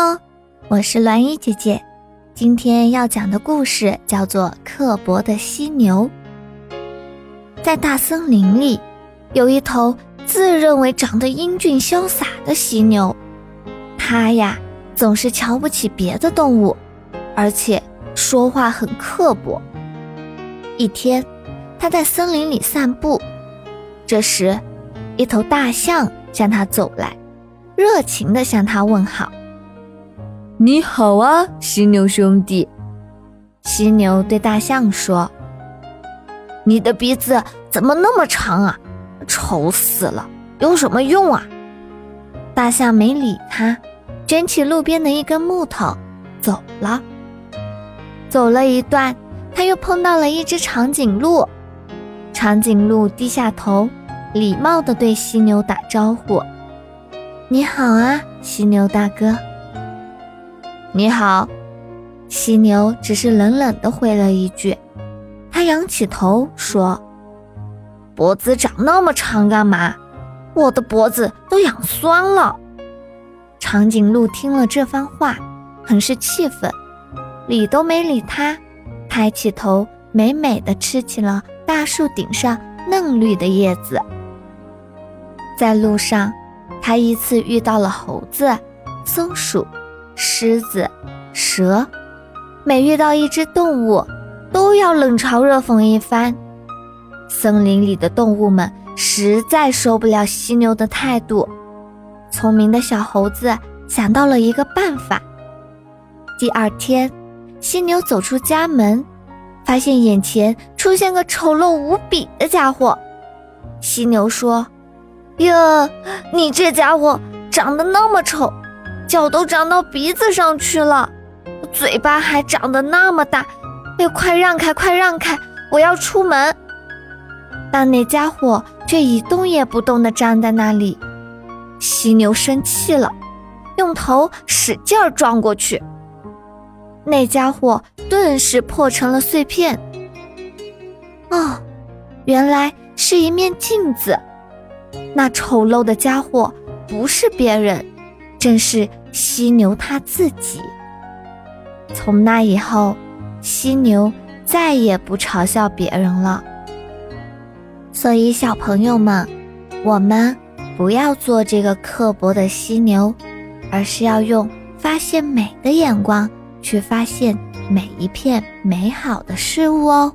Hello，我是栾衣姐姐。今天要讲的故事叫做《刻薄的犀牛》。在大森林里，有一头自认为长得英俊潇洒的犀牛，它呀总是瞧不起别的动物，而且说话很刻薄。一天，它在森林里散步，这时，一头大象向它走来，热情地向他问好。你好啊，犀牛兄弟。犀牛对大象说：“你的鼻子怎么那么长啊？丑死了！有什么用啊？”大象没理他，卷起路边的一根木头走了。走了一段，他又碰到了一只长颈鹿。长颈鹿低下头，礼貌地对犀牛打招呼：“你好啊，犀牛大哥。”你好，犀牛只是冷冷地回了一句。他仰起头说：“脖子长那么长干嘛？我的脖子都养酸了。”长颈鹿听了这番话，很是气愤，理都没理他，抬起头，美美的吃起了大树顶上嫩绿的叶子。在路上，他依次遇到了猴子、松鼠。狮子、蛇，每遇到一只动物，都要冷嘲热讽一番。森林里的动物们实在受不了犀牛的态度。聪明的小猴子想到了一个办法。第二天，犀牛走出家门，发现眼前出现个丑陋无比的家伙。犀牛说：“哟，你这家伙长得那么丑！”脚都长到鼻子上去了，嘴巴还长得那么大，哎，快让开，快让开，我要出门。但那家伙却一动也不动地站在那里。犀牛生气了，用头使劲撞过去，那家伙顿时破成了碎片。哦，原来是一面镜子，那丑陋的家伙不是别人。正是犀牛他自己。从那以后，犀牛再也不嘲笑别人了。所以，小朋友们，我们不要做这个刻薄的犀牛，而是要用发现美的眼光去发现每一片美好的事物哦。